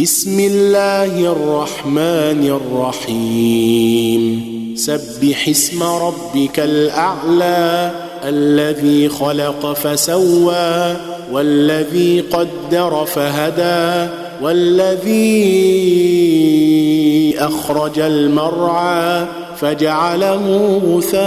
بسم الله الرحمن الرحيم سبح اسم ربك الاعلى الذي خلق فسوى والذي قدر فهدى والذي اخرج المرعى فجعله غثاء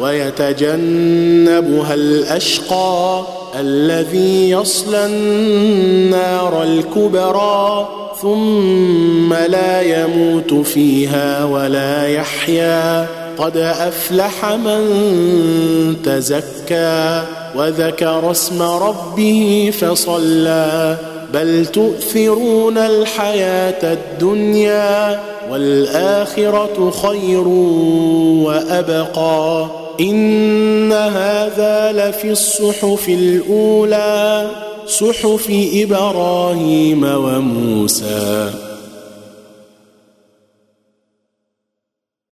ويتجنبها الأشقى الذي يصلى النار الكبرى ثم لا يموت فيها ولا يحيا. قد أفلح من تزكى وذكر اسم ربه فصلى. بل تؤثرون الحياة الدنيا والآخرة خير وأبقى. إن هذا لفي الصحف الأولى صحف إبراهيم وموسى.